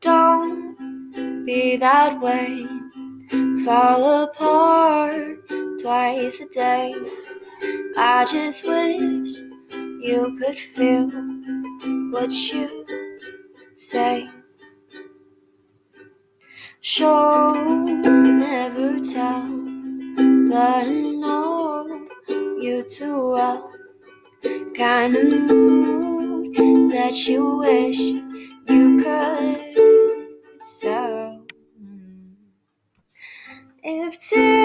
Don't be that way. Fall apart twice a day. I just wish you could feel what you say. Show never tell, but I know you too well. Kind of mood that you wish you could sell. If teardrops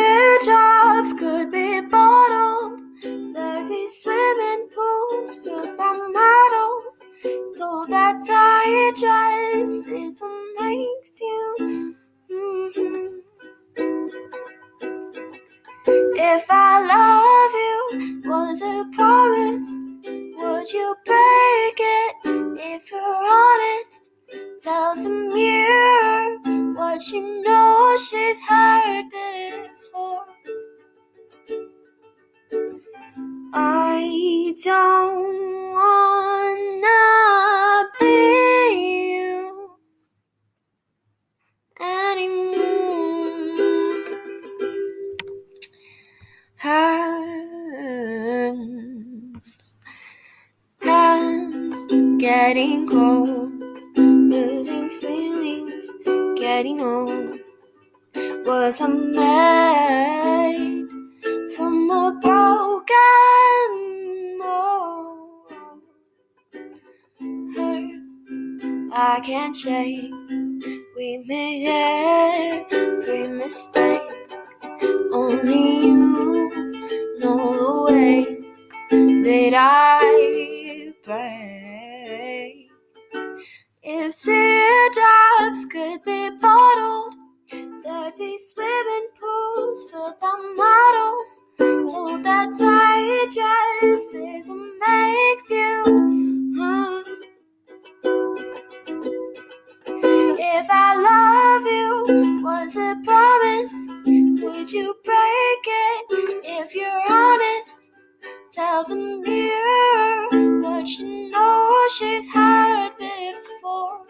that tight dress is what makes you. mhm. If I love you was a promise, would you break it if you're honest? Tell the mirror what you know she's heard before. I don't Hands, hands getting cold, losing feelings, getting old. Was I made from a broken mold? Hurt, I can't shake. We made every mistake. Only you that I break. If teardrops could be bottled, there'd be swimming pools filled by models. Told that dress is what makes you. If I love you was a promise, would you The mirror what you know she's heard before.